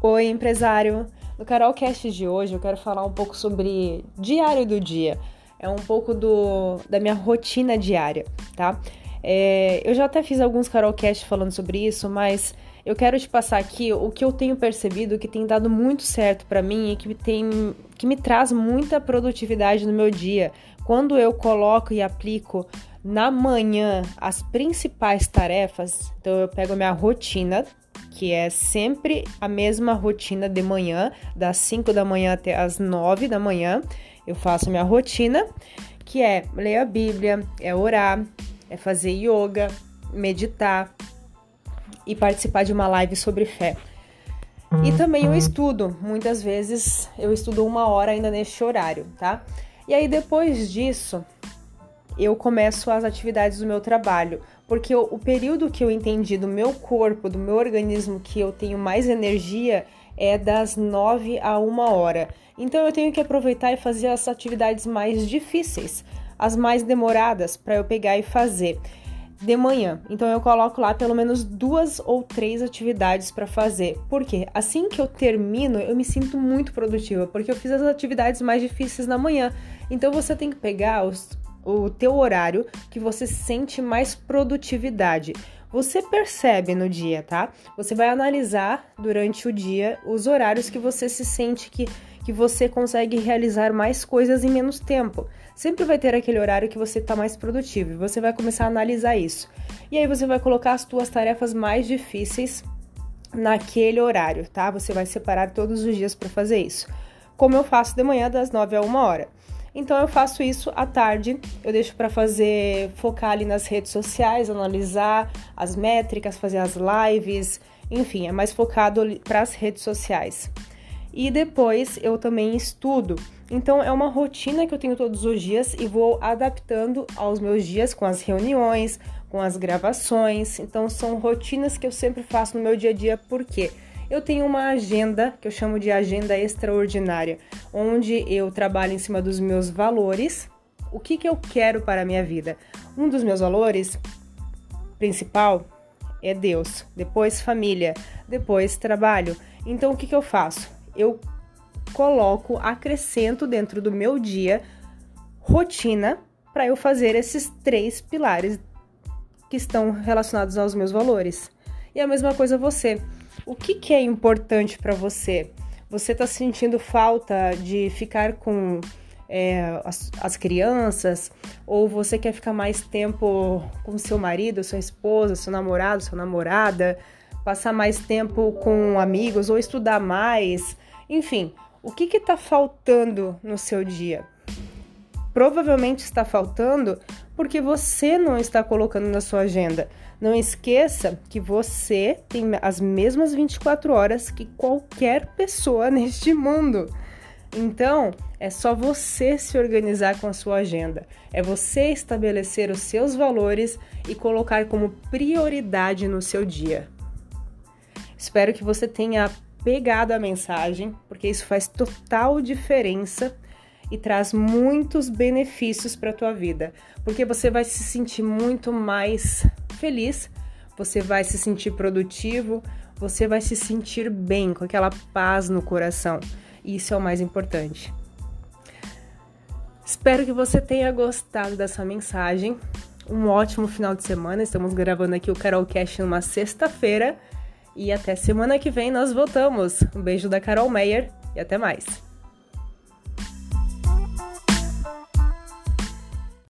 Oi, empresário! No Carolcast de hoje eu quero falar um pouco sobre diário do dia. É um pouco do, da minha rotina diária, tá? É, eu já até fiz alguns Carolcasts falando sobre isso, mas eu quero te passar aqui o que eu tenho percebido que tem dado muito certo para mim e que tem que me traz muita produtividade no meu dia. Quando eu coloco e aplico na manhã as principais tarefas, então eu pego a minha rotina que é sempre a mesma rotina de manhã, das 5 da manhã até as 9 da manhã. Eu faço minha rotina, que é ler a Bíblia, é orar, é fazer yoga, meditar e participar de uma live sobre fé. E também eu estudo, muitas vezes eu estudo uma hora ainda neste horário, tá? E aí depois disso, eu começo as atividades do meu trabalho, porque o, o período que eu entendi do meu corpo, do meu organismo, que eu tenho mais energia é das 9 a 1 hora. Então eu tenho que aproveitar e fazer as atividades mais difíceis, as mais demoradas, para eu pegar e fazer de manhã. Então eu coloco lá pelo menos duas ou três atividades para fazer. Porque assim que eu termino, eu me sinto muito produtiva, porque eu fiz as atividades mais difíceis na manhã. Então você tem que pegar os, o teu horário que você sente mais produtividade. Você percebe no dia, tá? Você vai analisar durante o dia os horários que você se sente que, que você consegue realizar mais coisas em menos tempo. Sempre vai ter aquele horário que você está mais produtivo e você vai começar a analisar isso. E aí você vai colocar as tuas tarefas mais difíceis naquele horário, tá? Você vai separar todos os dias para fazer isso. Como eu faço de manhã das 9 a 1 hora. Então eu faço isso à tarde, eu deixo para fazer, focar ali nas redes sociais, analisar as métricas, fazer as lives, enfim, é mais focado para as redes sociais. E depois eu também estudo. Então é uma rotina que eu tenho todos os dias e vou adaptando aos meus dias com as reuniões, com as gravações. Então são rotinas que eu sempre faço no meu dia a dia, por quê? Porque eu tenho uma agenda que eu chamo de agenda extraordinária, onde eu trabalho em cima dos meus valores. O que, que eu quero para a minha vida? Um dos meus valores principal é Deus, depois família, depois trabalho. Então o que, que eu faço? Eu coloco, acrescento dentro do meu dia rotina para eu fazer esses três pilares que estão relacionados aos meus valores. E a mesma coisa você. O que, que é importante para você? Você está sentindo falta de ficar com é, as, as, crianças? Ou você quer ficar mais tempo com seu marido, sua esposa, seu namorado, sua namorada? Passar mais tempo com amigos ou estudar mais? Enfim, o que está faltando no seu dia? Provavelmente está faltando porque você não está colocando na sua agenda. Não esqueça que você tem as mesmas 24 horas que qualquer pessoa neste mundo. Então, é só você se organizar com a sua agenda. É você estabelecer os seus valores e colocar como prioridade no seu dia. Espero que você tenha pegado a mensagem, porque isso faz total diferença e traz muitos benefícios para a tua vida, porque você vai se sentir muito mais feliz, você vai se sentir produtivo, você vai se sentir bem, com aquela paz no coração. E isso é o mais importante. Espero que você tenha gostado dessa mensagem. Um ótimo final de semana. Estamos gravando aqui o Carol Cash numa sexta-feira. E até semana que vem nós voltamos. Um beijo da Carol Meyer e até mais.